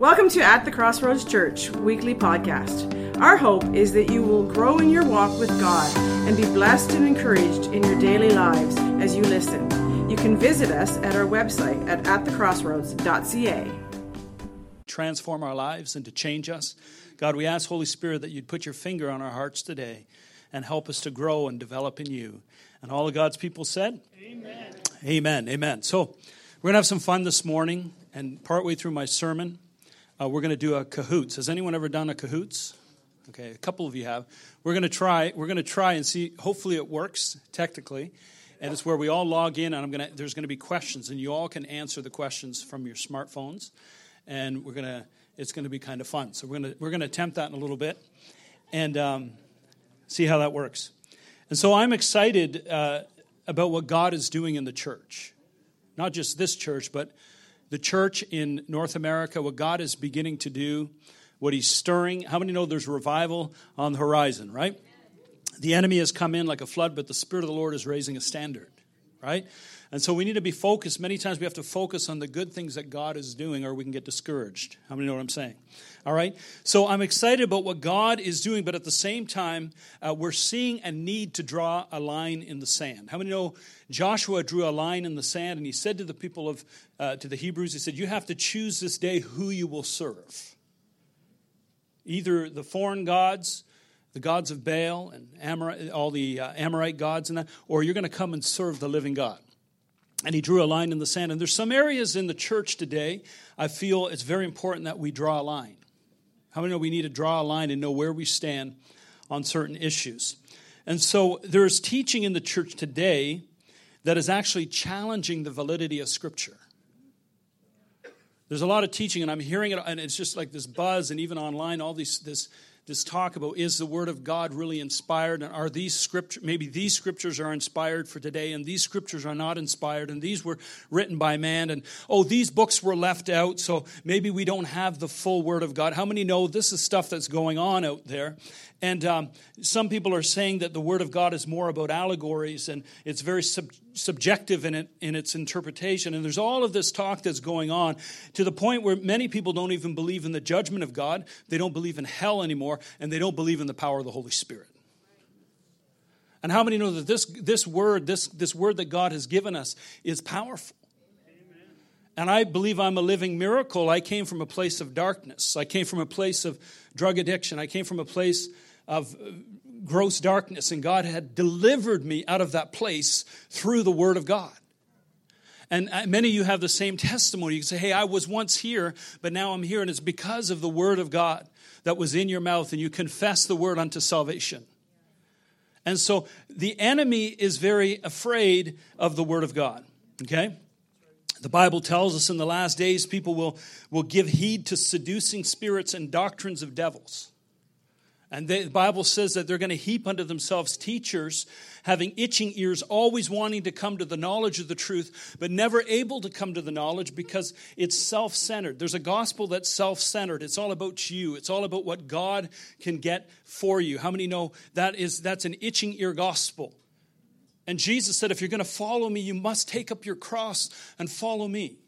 Welcome to At the Crossroads Church weekly podcast. Our hope is that you will grow in your walk with God and be blessed and encouraged in your daily lives as you listen. You can visit us at our website at atthecrossroads.ca. Transform our lives and to change us. God, we ask, Holy Spirit, that you'd put your finger on our hearts today and help us to grow and develop in you. And all of God's people said, Amen. Amen. Amen. So, we're going to have some fun this morning, and partway through my sermon, uh, we're going to do a Kahoots. Has anyone ever done a Kahoots? Okay, a couple of you have. We're going to try. We're going to try and see. Hopefully, it works technically, and it's where we all log in. And I'm going to. There's going to be questions, and you all can answer the questions from your smartphones, and we're going to. It's going to be kind of fun. So we're going to we're going to attempt that in a little bit, and um, see how that works. And so I'm excited uh, about what God is doing in the church, not just this church, but the church in North America, what God is beginning to do, what He's stirring. How many know there's revival on the horizon, right? The enemy has come in like a flood, but the Spirit of the Lord is raising a standard, right? And so we need to be focused. Many times we have to focus on the good things that God is doing, or we can get discouraged. How many know what I'm saying? All right? So I'm excited about what God is doing, but at the same time, uh, we're seeing a need to draw a line in the sand. How many know Joshua drew a line in the sand and he said to the people of, uh, to the Hebrews, he said, You have to choose this day who you will serve. Either the foreign gods, the gods of Baal and Amorite, all the uh, Amorite gods and that, or you're going to come and serve the living God and he drew a line in the sand. And there's some areas in the church today I feel it's very important that we draw a line. How many know we need to draw a line and know where we stand on certain issues? And so there's teaching in the church today that is actually challenging the validity of Scripture. There's a lot of teaching, and I'm hearing it, and it's just like this buzz, and even online, all these this this talk about is the word of god really inspired? And are these scriptures maybe these scriptures are inspired for today and these scriptures are not inspired and these were written by man and oh these books were left out so maybe we don't have the full word of god. How many know this is stuff that's going on out there? And um, some people are saying that the Word of God is more about allegories and it's very sub- subjective in, it, in its interpretation. And there's all of this talk that's going on to the point where many people don't even believe in the judgment of God, they don't believe in hell anymore, and they don't believe in the power of the Holy Spirit. And how many know that this, this word, this, this word that God has given us, is powerful? And I believe I'm a living miracle. I came from a place of darkness. I came from a place of drug addiction. I came from a place of gross darkness, and God had delivered me out of that place through the Word of God. And uh, many of you have the same testimony. You say, Hey, I was once here, but now I'm here, and it's because of the Word of God that was in your mouth, and you confess the Word unto salvation. And so the enemy is very afraid of the Word of God. Okay? The Bible tells us in the last days people will, will give heed to seducing spirits and doctrines of devils. And the Bible says that they're going to heap unto themselves teachers having itching ears, always wanting to come to the knowledge of the truth, but never able to come to the knowledge because it's self centered. There's a gospel that's self centered. It's all about you, it's all about what God can get for you. How many know that is that's an itching ear gospel? And Jesus said, if you're going to follow me, you must take up your cross and follow me.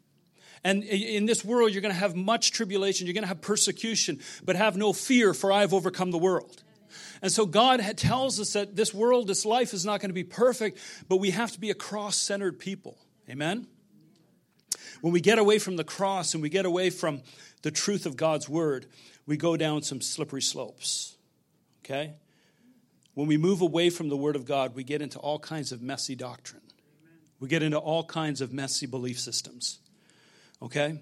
And in this world, you're going to have much tribulation, you're going to have persecution, but have no fear, for I have overcome the world. And so God tells us that this world, this life is not going to be perfect, but we have to be a cross centered people. Amen? When we get away from the cross and we get away from the truth of God's word, we go down some slippery slopes. Okay? When we move away from the word of God, we get into all kinds of messy doctrine. We get into all kinds of messy belief systems okay?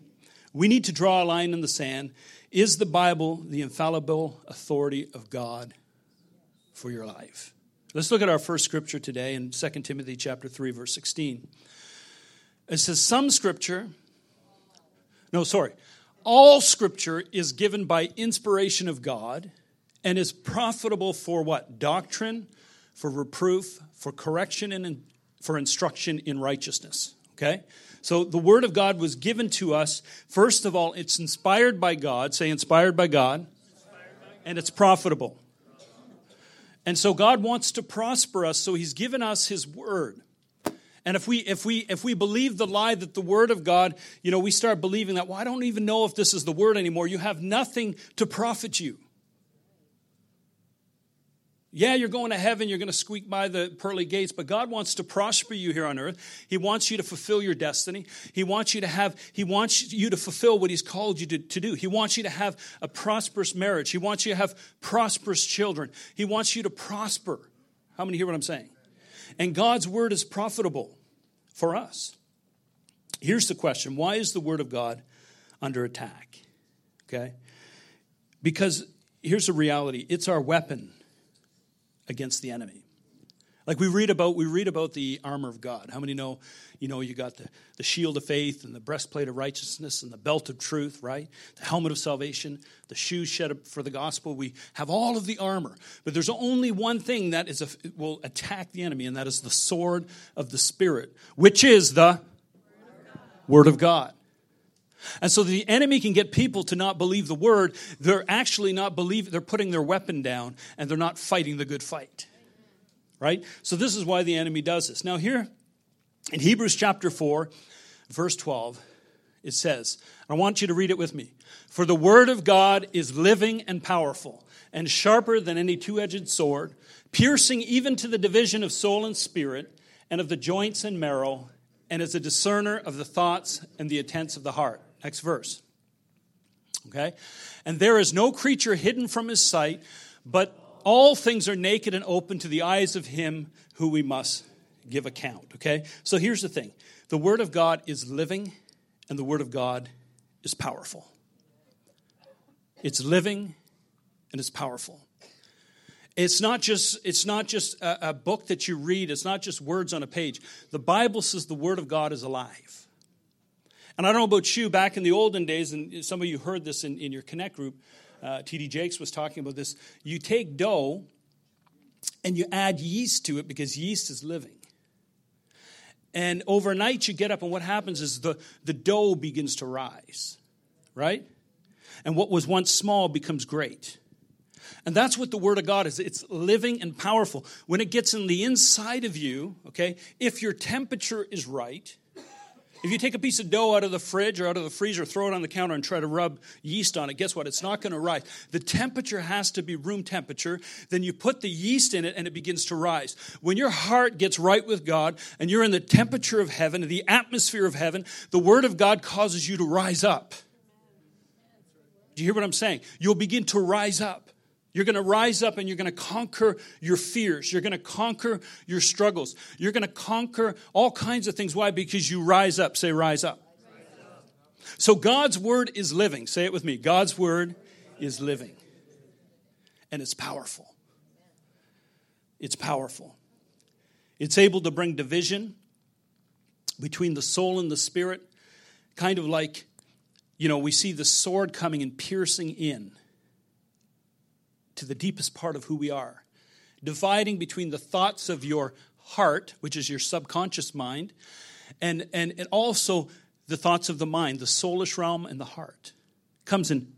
We need to draw a line in the sand. Is the Bible the infallible authority of God for your life? Let's look at our first scripture today in 2 Timothy chapter 3 verse 16. It says some scripture No, sorry. All scripture is given by inspiration of God and is profitable for what? Doctrine, for reproof, for correction and for instruction in righteousness. Okay? So the Word of God was given to us. First of all, it's inspired by God. Say, inspired by God. And it's profitable. And so God wants to prosper us, so He's given us His Word. And if we if we if we believe the lie that the word of God, you know, we start believing that, well, I don't even know if this is the word anymore. You have nothing to profit you. Yeah, you're going to heaven, you're going to squeak by the pearly gates, but God wants to prosper you here on earth. He wants you to fulfill your destiny. He wants you to have, He wants you to fulfill what He's called you to, to do. He wants you to have a prosperous marriage. He wants you to have prosperous children. He wants you to prosper. How many hear what I'm saying? And God's word is profitable for us. Here's the question Why is the word of God under attack? Okay? Because here's the reality it's our weapon against the enemy. Like we read about, we read about the armor of God. How many know, you know, you got the, the shield of faith and the breastplate of righteousness and the belt of truth, right? The helmet of salvation, the shoes shed for the gospel. We have all of the armor. But there's only one thing that is a, will attack the enemy, and that is the sword of the Spirit, which is the Word of God. And so the enemy can get people to not believe the word. They're actually not believe they're putting their weapon down and they're not fighting the good fight. Right? So this is why the enemy does this. Now here in Hebrews chapter 4, verse 12, it says, I want you to read it with me. For the word of God is living and powerful and sharper than any two-edged sword, piercing even to the division of soul and spirit and of the joints and marrow and is a discerner of the thoughts and the intents of the heart. Next verse. Okay? And there is no creature hidden from his sight, but all things are naked and open to the eyes of him who we must give account. Okay? So here's the thing the Word of God is living, and the Word of God is powerful. It's living and it's powerful. It's not just, it's not just a, a book that you read, it's not just words on a page. The Bible says the Word of God is alive. And I don't know about you, back in the olden days, and some of you heard this in, in your Connect group, uh, T.D. Jakes was talking about this. You take dough and you add yeast to it because yeast is living. And overnight you get up, and what happens is the, the dough begins to rise, right? And what was once small becomes great. And that's what the Word of God is. It's living and powerful. When it gets in the inside of you, okay, if your temperature is right, if you take a piece of dough out of the fridge or out of the freezer, throw it on the counter, and try to rub yeast on it, guess what? It's not going to rise. The temperature has to be room temperature. Then you put the yeast in it and it begins to rise. When your heart gets right with God and you're in the temperature of heaven, the atmosphere of heaven, the Word of God causes you to rise up. Do you hear what I'm saying? You'll begin to rise up. You're going to rise up and you're going to conquer your fears. You're going to conquer your struggles. You're going to conquer all kinds of things. Why? Because you rise up. Say, rise up. So God's word is living. Say it with me. God's word is living. And it's powerful. It's powerful. It's able to bring division between the soul and the spirit, kind of like, you know, we see the sword coming and piercing in to the deepest part of who we are, dividing between the thoughts of your heart, which is your subconscious mind, and, and, and also the thoughts of the mind, the soulish realm and the heart. Comes and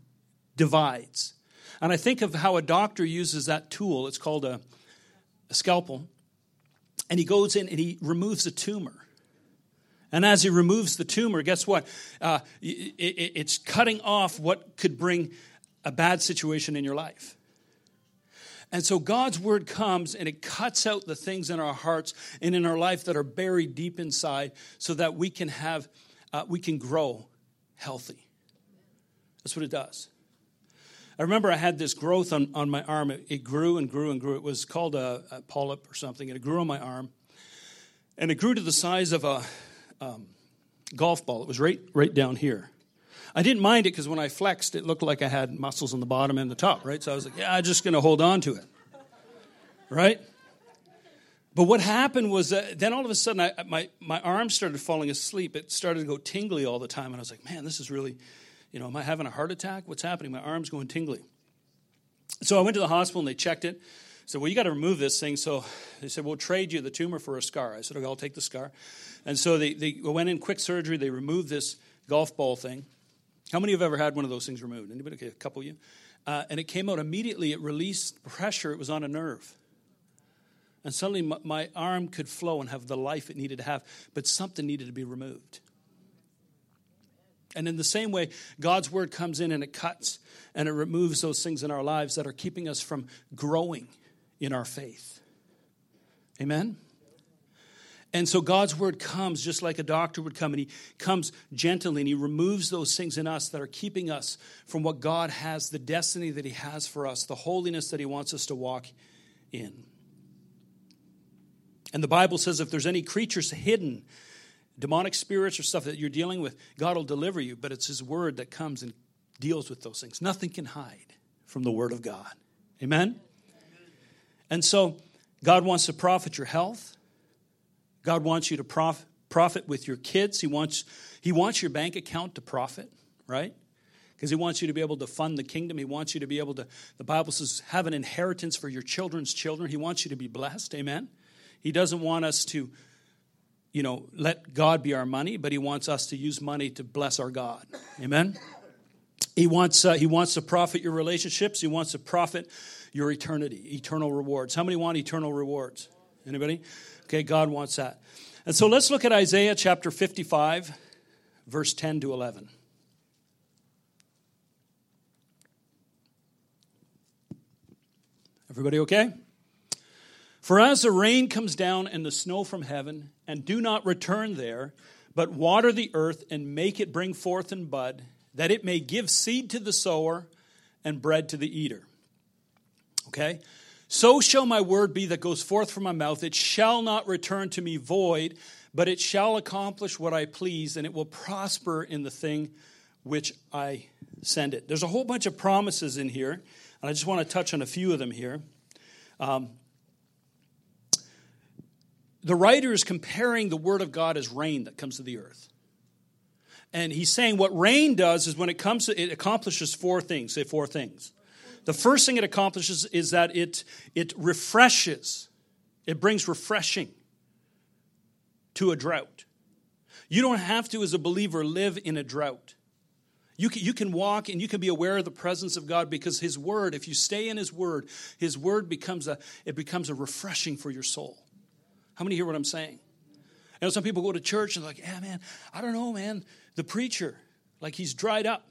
divides. And I think of how a doctor uses that tool. It's called a, a scalpel. And he goes in and he removes a tumor. And as he removes the tumor, guess what? Uh, it, it, it's cutting off what could bring a bad situation in your life. And so God's word comes and it cuts out the things in our hearts and in our life that are buried deep inside so that we can have, uh, we can grow healthy. That's what it does. I remember I had this growth on, on my arm. It, it grew and grew and grew. It was called a, a, polyp or something, and it grew on my arm. And it grew to the size of a um, golf ball. It was right, right down here. I didn't mind it because when I flexed, it looked like I had muscles on the bottom and the top, right? So I was like, yeah, I'm just going to hold on to it, right? But what happened was uh, then all of a sudden, I, my, my arm started falling asleep. It started to go tingly all the time. And I was like, man, this is really, you know, am I having a heart attack? What's happening? My arm's going tingly. So I went to the hospital and they checked it. said, well, you got to remove this thing. So they said, we'll trade you the tumor for a scar. I said, okay, I'll take the scar. And so they, they went in quick surgery. They removed this golf ball thing. How many have ever had one of those things removed? Anybody? Okay, a couple of you. Uh, and it came out immediately. It released pressure. It was on a nerve. And suddenly my, my arm could flow and have the life it needed to have, but something needed to be removed. And in the same way, God's word comes in and it cuts and it removes those things in our lives that are keeping us from growing in our faith. Amen? And so God's word comes just like a doctor would come, and he comes gently and he removes those things in us that are keeping us from what God has, the destiny that he has for us, the holiness that he wants us to walk in. And the Bible says if there's any creatures hidden demonic spirits or stuff that you're dealing with, God will deliver you, but it's His Word that comes and deals with those things. Nothing can hide from the Word of God. Amen? And so, God wants to profit your health. God wants you to prof- profit with your kids. He wants, he wants your bank account to profit, right? Because He wants you to be able to fund the kingdom. He wants you to be able to, the Bible says, have an inheritance for your children's children. He wants you to be blessed. Amen? He doesn't want us to you know, let God be our money, but He wants us to use money to bless our God. Amen? He wants, uh, he wants to profit your relationships. He wants to profit your eternity, eternal rewards. How many want eternal rewards? Anybody? Okay, God wants that. And so let's look at Isaiah chapter 55, verse 10 to 11. Everybody okay? For as the rain comes down and the snow from heaven, and do not return there, but water the earth and make it bring forth and bud, that it may give seed to the sower and bread to the eater. Okay? So shall my word be that goes forth from my mouth. It shall not return to me void, but it shall accomplish what I please, and it will prosper in the thing which I send it. There's a whole bunch of promises in here, and I just want to touch on a few of them here. Um, the writer is comparing the word of God as rain that comes to the earth. And he's saying what rain does is when it comes to it accomplishes four things. Say four things. The first thing it accomplishes is that it it refreshes. It brings refreshing to a drought. You don't have to, as a believer, live in a drought. You can, you can walk and you can be aware of the presence of God because His Word, if you stay in His Word, His Word becomes a, it becomes a refreshing for your soul. How many hear what I'm saying? You know, some people go to church and they're like, yeah, man, I don't know, man. The preacher, like he's dried up.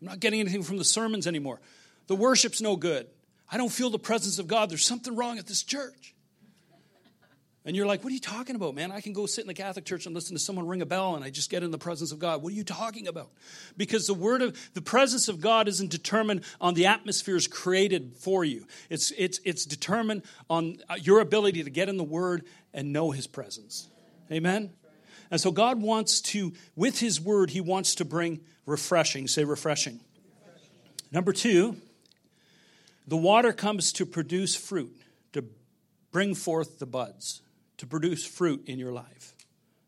I'm not getting anything from the sermons anymore. The worship's no good. I don't feel the presence of God. There's something wrong at this church. And you're like, what are you talking about, man? I can go sit in the Catholic church and listen to someone ring a bell and I just get in the presence of God. What are you talking about? Because the word of the presence of God isn't determined on the atmospheres created for you. It's it's it's determined on uh, your ability to get in the word and know his presence. Amen. And so God wants to with his word he wants to bring refreshing. Say refreshing. Number 2, the water comes to produce fruit, to bring forth the buds to produce fruit in your life.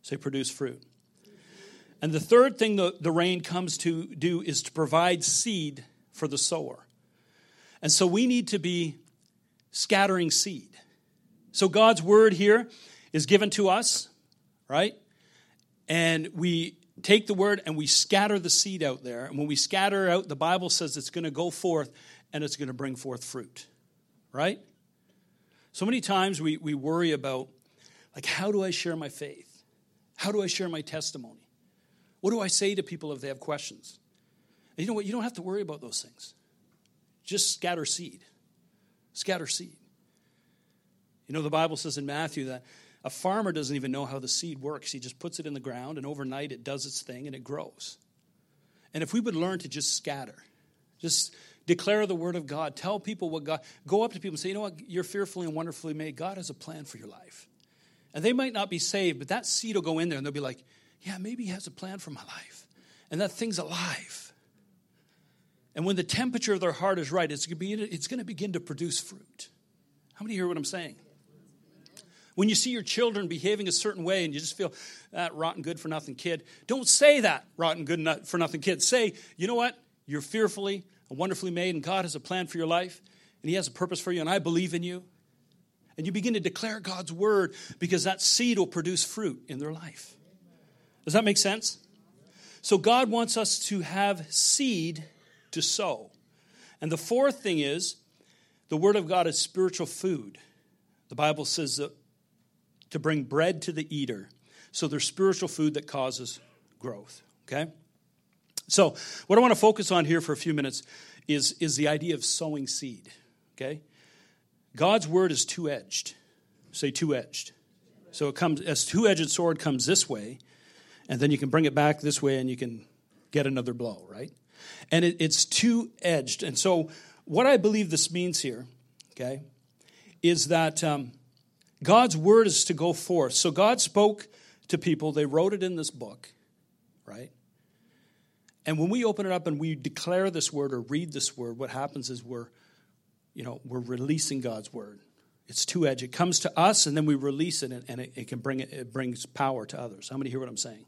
Say, produce fruit. And the third thing the, the rain comes to do is to provide seed for the sower. And so we need to be scattering seed. So God's word here is given to us, right? And we take the word and we scatter the seed out there. And when we scatter out, the Bible says it's going to go forth and it's going to bring forth fruit, right? So many times we, we worry about like, how do I share my faith? How do I share my testimony? What do I say to people if they have questions? And you know what? You don't have to worry about those things. Just scatter seed. Scatter seed. You know, the Bible says in Matthew that a farmer doesn't even know how the seed works. He just puts it in the ground, and overnight it does its thing and it grows. And if we would learn to just scatter, just declare the word of God, tell people what God, go up to people and say, you know what, you're fearfully and wonderfully made. God has a plan for your life. And they might not be saved, but that seed will go in there and they'll be like, yeah, maybe he has a plan for my life. And that thing's alive. And when the temperature of their heart is right, it's going to begin to produce fruit. How many hear what I'm saying? When you see your children behaving a certain way and you just feel that rotten good for nothing kid, don't say that rotten good for nothing kid. Say, you know what? You're fearfully and wonderfully made, and God has a plan for your life, and He has a purpose for you, and I believe in you and you begin to declare God's word because that seed will produce fruit in their life. Does that make sense? So, God wants us to have seed to sow. And the fourth thing is the word of God is spiritual food. The Bible says that to bring bread to the eater. So there's spiritual food that causes growth. Okay? So, what I want to focus on here for a few minutes is, is the idea of sowing seed. Okay? God's word is two edged. Say two edged. So it comes as two edged sword comes this way, and then you can bring it back this way and you can get another blow, right? And it, it's two edged. And so, what I believe this means here, okay, is that um, God's word is to go forth. So, God spoke to people, they wrote it in this book, right? And when we open it up and we declare this word or read this word, what happens is we're, you know, we're releasing God's word. It's two edged. It comes to us and then we release it and, it, it, can bring it, it brings power to others. How many hear what I'm saying?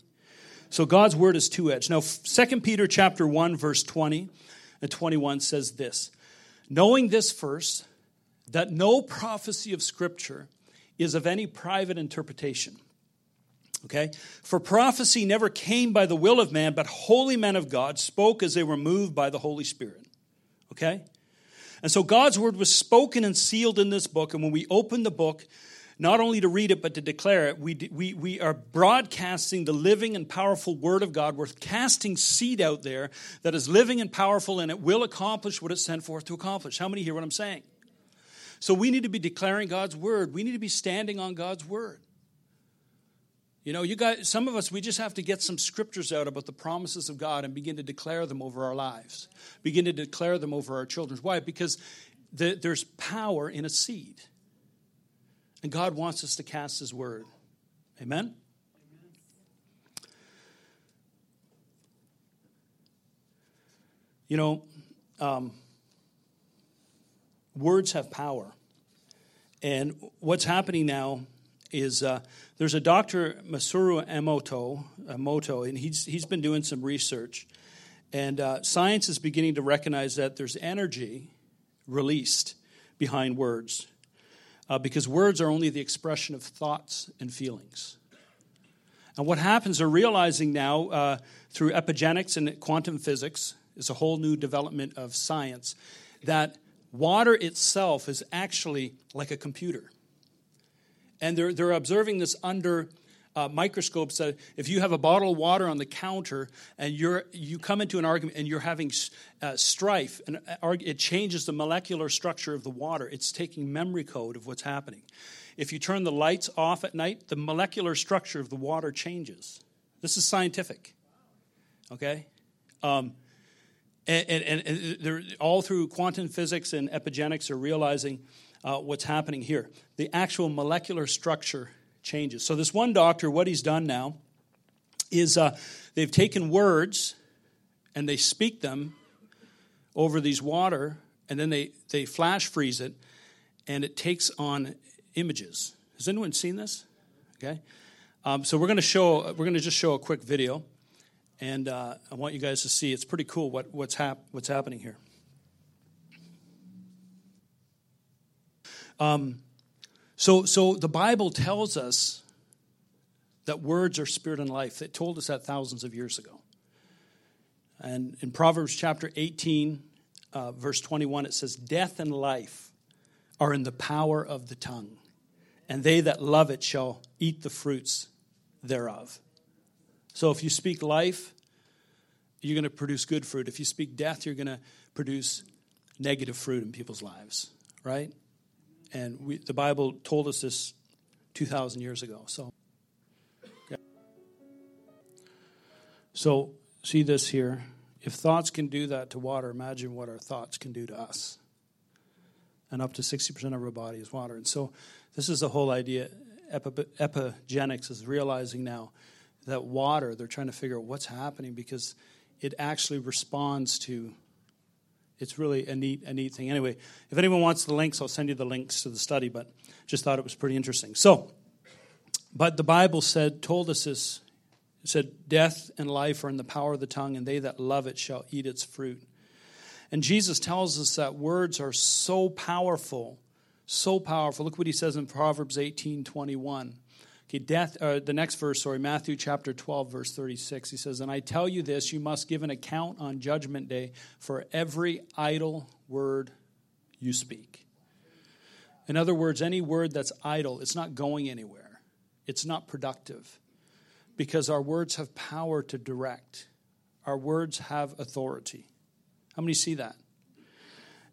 So God's word is two edged. Now, 2 Peter chapter 1, verse 20 and 21 says this knowing this first, that no prophecy of Scripture is of any private interpretation. Okay? For prophecy never came by the will of man, but holy men of God spoke as they were moved by the Holy Spirit. Okay? And so God's word was spoken and sealed in this book. And when we open the book, not only to read it, but to declare it, we, we, we are broadcasting the living and powerful word of God. We're casting seed out there that is living and powerful, and it will accomplish what it's sent forth to accomplish. How many hear what I'm saying? So we need to be declaring God's word. We need to be standing on God's word. You know, you guys, some of us, we just have to get some scriptures out about the promises of God and begin to declare them over our lives, begin to declare them over our children. Why? Because the, there's power in a seed. And God wants us to cast His word. Amen? You know, um, words have power. And what's happening now is uh, there's a doctor, Masaru Emoto, Emoto, and he's, he's been doing some research. And uh, science is beginning to recognize that there's energy released behind words uh, because words are only the expression of thoughts and feelings. And what happens, they're realizing now uh, through epigenetics and quantum physics, is a whole new development of science, that water itself is actually like a computer. And they're, they're observing this under uh, microscopes that if you have a bottle of water on the counter and you're, you come into an argument and you're having uh, strife, and uh, it changes the molecular structure of the water. It's taking memory code of what's happening. If you turn the lights off at night, the molecular structure of the water changes. This is scientific. Okay? Um, and, and, and all through quantum physics and epigenetics are realizing uh, what's happening here. The actual molecular structure changes. So, this one doctor, what he's done now is uh, they've taken words and they speak them over these water, and then they, they flash freeze it, and it takes on images. Has anyone seen this? Okay. Um, so we're going to show. We're going to just show a quick video and uh, I want you guys to see. It's pretty cool what, what's, hap- what's happening here. Um, so, so the Bible tells us that words are spirit and life. It told us that thousands of years ago. And in Proverbs chapter 18, uh, verse 21, it says, Death and life are in the power of the tongue, and they that love it shall eat the fruits thereof. So if you speak life, you're going to produce good fruit. If you speak death, you're going to produce negative fruit in people's lives, right? And we, the Bible told us this 2,000 years ago. So, yeah. so see this here. If thoughts can do that to water, imagine what our thoughts can do to us. And up to 60% of our body is water. And so, this is the whole idea. Epigenetics is realizing now that water, they're trying to figure out what's happening because it actually responds to it's really a neat a neat thing. Anyway if anyone wants the links i'll send you the links to the study but just thought it was pretty interesting. So but the bible said told us this said death and life are in the power of the tongue and they that love it shall eat its fruit. And jesus tells us that words are so powerful so powerful. Look what he says in proverbs 18 21 Okay, death, uh, the next verse, sorry, Matthew chapter 12, verse 36. He says, And I tell you this, you must give an account on judgment day for every idle word you speak. In other words, any word that's idle, it's not going anywhere. It's not productive because our words have power to direct. Our words have authority. How many see that?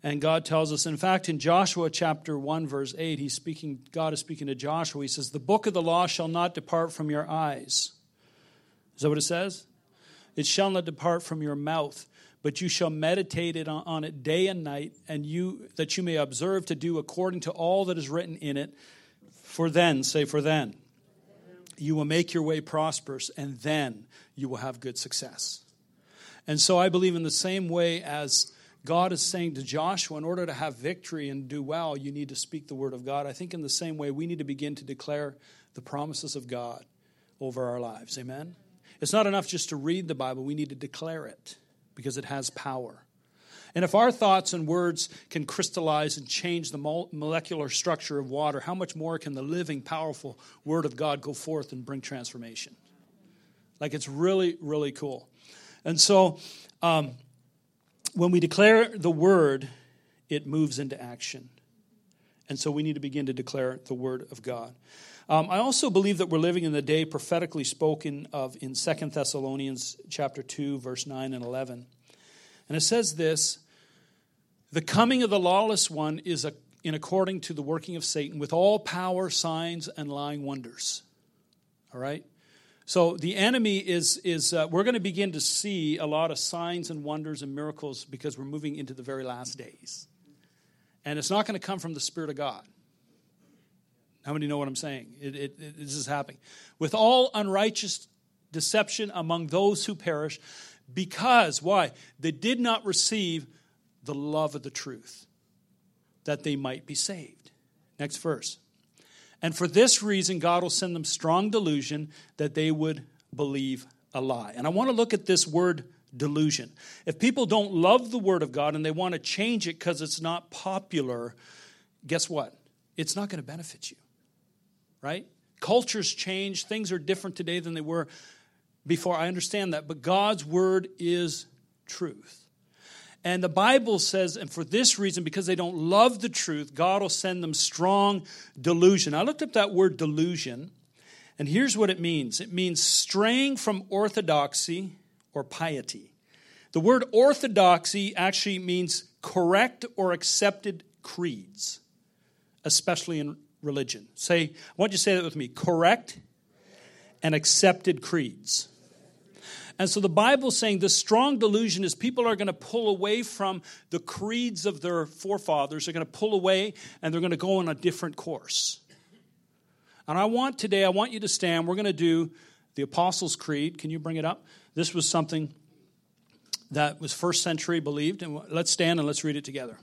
And God tells us, in fact, in Joshua chapter 1, verse 8, he's speaking, God is speaking to Joshua. He says, The book of the law shall not depart from your eyes. Is that what it says? It shall not depart from your mouth, but you shall meditate it on, it day and night, and you that you may observe to do according to all that is written in it. For then, say for then, you will make your way prosperous, and then you will have good success. And so I believe in the same way as God is saying to Joshua, in order to have victory and do well, you need to speak the word of God. I think in the same way, we need to begin to declare the promises of God over our lives. Amen? It's not enough just to read the Bible, we need to declare it because it has power. And if our thoughts and words can crystallize and change the molecular structure of water, how much more can the living, powerful Word of God go forth and bring transformation? Like it's really, really cool. And so, um, when we declare the word, it moves into action. And so we need to begin to declare the word of God. Um, I also believe that we're living in the day prophetically spoken of in Second Thessalonians chapter 2, verse 9 and 11. And it says this The coming of the lawless one is a, in according to the working of Satan with all power, signs, and lying wonders. All right? So the enemy is, is uh, we're going to begin to see a lot of signs and wonders and miracles because we're moving into the very last days. And it's not going to come from the Spirit of God. How many know what I'm saying? It, it, it, this is happening. With all unrighteous deception among those who perish, because, why? They did not receive the love of the truth, that they might be saved. Next verse. And for this reason, God will send them strong delusion that they would believe a lie. And I want to look at this word delusion. If people don't love the word of God and they want to change it because it's not popular, guess what? It's not going to benefit you, right? Cultures change, things are different today than they were before. I understand that, but God's word is truth. And the Bible says, and for this reason, because they don't love the truth, God will send them strong delusion. I looked up that word delusion, and here's what it means it means straying from orthodoxy or piety. The word orthodoxy actually means correct or accepted creeds, especially in religion. Say, I want you to say that with me correct and accepted creeds. And so the Bible's saying the strong delusion is people are going to pull away from the creeds of their forefathers. They're going to pull away and they're going to go on a different course. And I want today, I want you to stand. We're going to do the Apostles' Creed. Can you bring it up? This was something that was first century believed. And let's stand and let's read it together.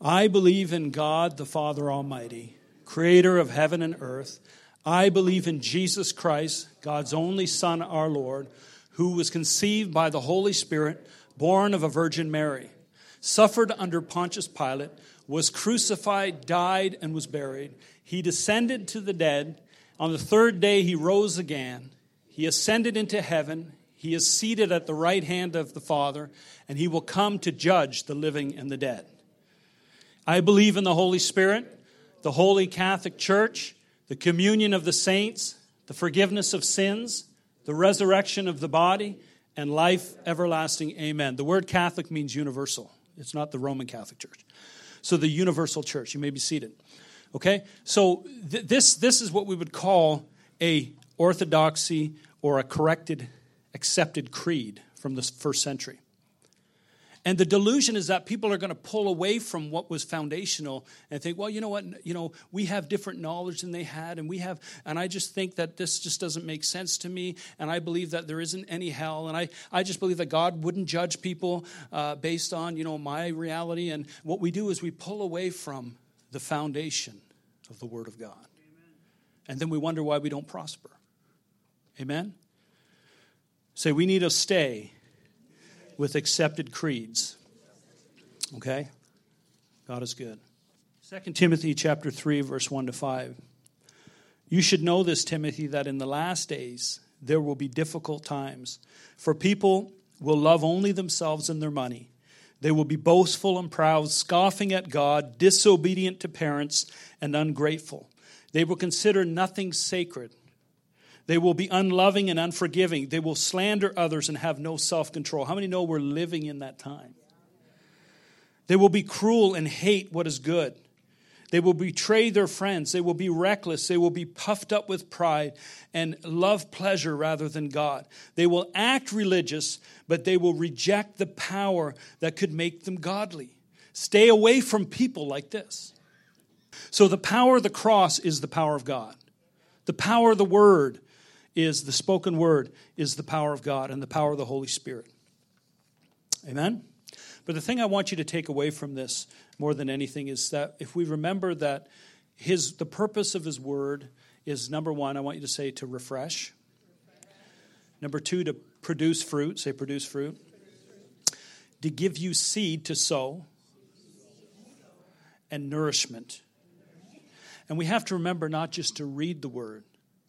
I believe in God the Father Almighty, creator of heaven and earth. I believe in Jesus Christ, God's only Son, our Lord, who was conceived by the Holy Spirit, born of a Virgin Mary, suffered under Pontius Pilate, was crucified, died, and was buried. He descended to the dead. On the third day, he rose again. He ascended into heaven. He is seated at the right hand of the Father, and he will come to judge the living and the dead. I believe in the Holy Spirit, the Holy Catholic Church the communion of the saints, the forgiveness of sins, the resurrection of the body, and life everlasting. Amen. The word Catholic means universal, it's not the Roman Catholic Church. So, the universal church. You may be seated. Okay? So, th- this, this is what we would call a orthodoxy or a corrected, accepted creed from the first century. And the delusion is that people are going to pull away from what was foundational and think, well, you know what, you know, we have different knowledge than they had, and we have, and I just think that this just doesn't make sense to me, and I believe that there isn't any hell, and I, I just believe that God wouldn't judge people uh, based on, you know, my reality. And what we do is we pull away from the foundation of the Word of God. Amen. And then we wonder why we don't prosper. Amen? Say, we need to stay with accepted creeds. Okay? God is good. 2 Timothy chapter 3 verse 1 to 5. You should know this Timothy that in the last days there will be difficult times for people will love only themselves and their money. They will be boastful and proud, scoffing at God, disobedient to parents, and ungrateful. They will consider nothing sacred. They will be unloving and unforgiving. They will slander others and have no self control. How many know we're living in that time? They will be cruel and hate what is good. They will betray their friends. They will be reckless. They will be puffed up with pride and love pleasure rather than God. They will act religious, but they will reject the power that could make them godly. Stay away from people like this. So, the power of the cross is the power of God. The power of the word is the spoken word, is the power of God and the power of the Holy Spirit. Amen? But the thing I want you to take away from this more than anything is that if we remember that his the purpose of his word is number one, I want you to say to refresh. Number two, to produce fruit. Say produce fruit. To give you seed to sow and nourishment. And we have to remember not just to read the word,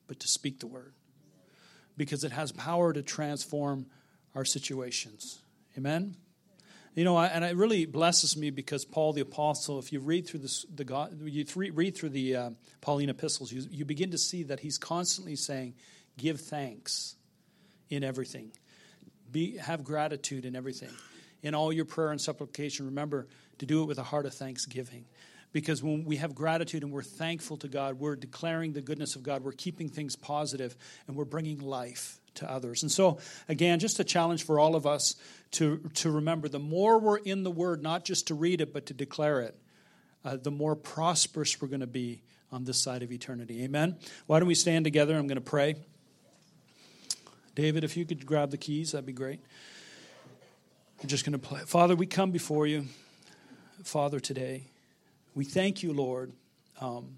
but to speak the word. Because it has power to transform our situations. Amen? You know, and it really blesses me because Paul the apostle, if you read through this, the God, you read through the uh, Pauline epistles, you, you begin to see that he's constantly saying, "Give thanks in everything, be have gratitude in everything, in all your prayer and supplication. Remember to do it with a heart of thanksgiving." Because when we have gratitude and we're thankful to God, we're declaring the goodness of God, we're keeping things positive, and we're bringing life to others. And so, again, just a challenge for all of us to, to remember the more we're in the Word, not just to read it, but to declare it, uh, the more prosperous we're going to be on this side of eternity. Amen? Why don't we stand together? I'm going to pray. David, if you could grab the keys, that'd be great. We're just going to play. Father, we come before you, Father, today. We thank you, Lord, um,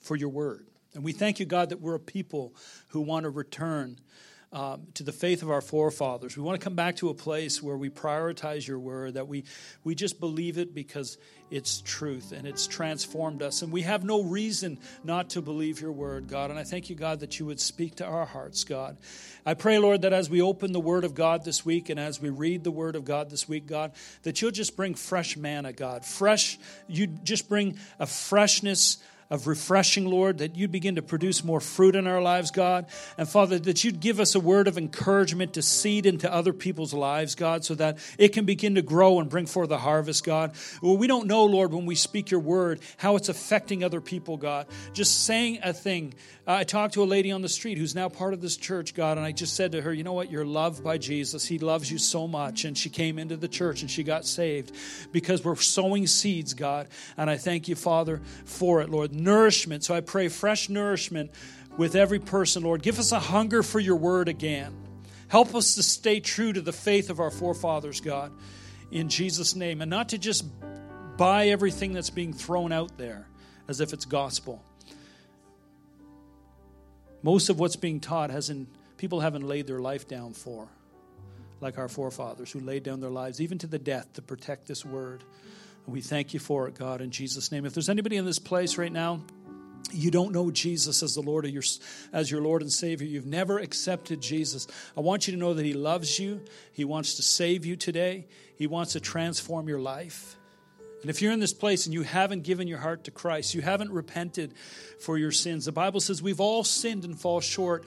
for your word. And we thank you, God, that we're a people who want to return um, to the faith of our forefathers. We want to come back to a place where we prioritize your word, that we, we just believe it because it's truth and it's transformed us. And we have no reason not to believe your word, God. And I thank you, God, that you would speak to our hearts, God. I pray, Lord, that as we open the word of God this week and as we read the word of God this week, God, that you'll just bring fresh manna, God. Fresh, you just bring a freshness of refreshing, Lord, that you'd begin to produce more fruit in our lives, God. And Father, that you'd give us a word of encouragement to seed into other people's lives, God, so that it can begin to grow and bring forth a harvest, God. Well, we don't know, Lord, when we speak your word, how it's affecting other people, God. Just saying a thing. I talked to a lady on the street who's now part of this church, God, and I just said to her, you know what? You're loved by Jesus. He loves you so much. And she came into the church and she got saved because we're sowing seeds, God. And I thank you, Father, for it, Lord nourishment. So I pray fresh nourishment with every person, Lord. Give us a hunger for your word again. Help us to stay true to the faith of our forefathers, God, in Jesus' name, and not to just buy everything that's being thrown out there as if it's gospel. Most of what's being taught hasn't people haven't laid their life down for, like our forefathers who laid down their lives even to the death to protect this word. And we thank you for it, God, in Jesus' name. If there's anybody in this place right now, you don't know Jesus as the Lord of your as your Lord and Savior. You've never accepted Jesus. I want you to know that He loves you. He wants to save you today. He wants to transform your life. And if you're in this place and you haven't given your heart to Christ, you haven't repented for your sins, the Bible says we've all sinned and fall short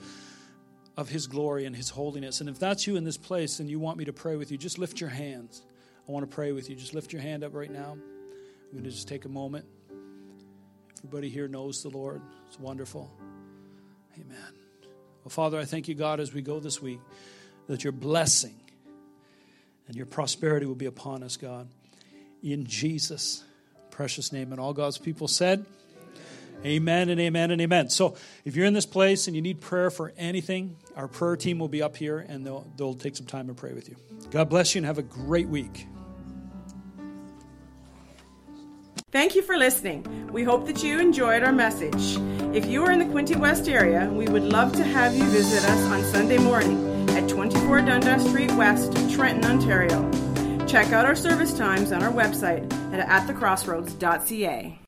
of His glory and His holiness. And if that's you in this place and you want me to pray with you, just lift your hands. I want to pray with you. Just lift your hand up right now. I'm going to just take a moment. Everybody here knows the Lord. It's wonderful. Amen. Well, Father, I thank you, God, as we go this week, that your blessing and your prosperity will be upon us, God. In Jesus' precious name. And all God's people said, Amen and amen and amen. So, if you're in this place and you need prayer for anything, our prayer team will be up here and they'll, they'll take some time to pray with you. God bless you and have a great week. Thank you for listening. We hope that you enjoyed our message. If you are in the Quinte West area, we would love to have you visit us on Sunday morning at 24 Dundas Street West, Trenton, Ontario. Check out our service times on our website at atthecrossroads.ca.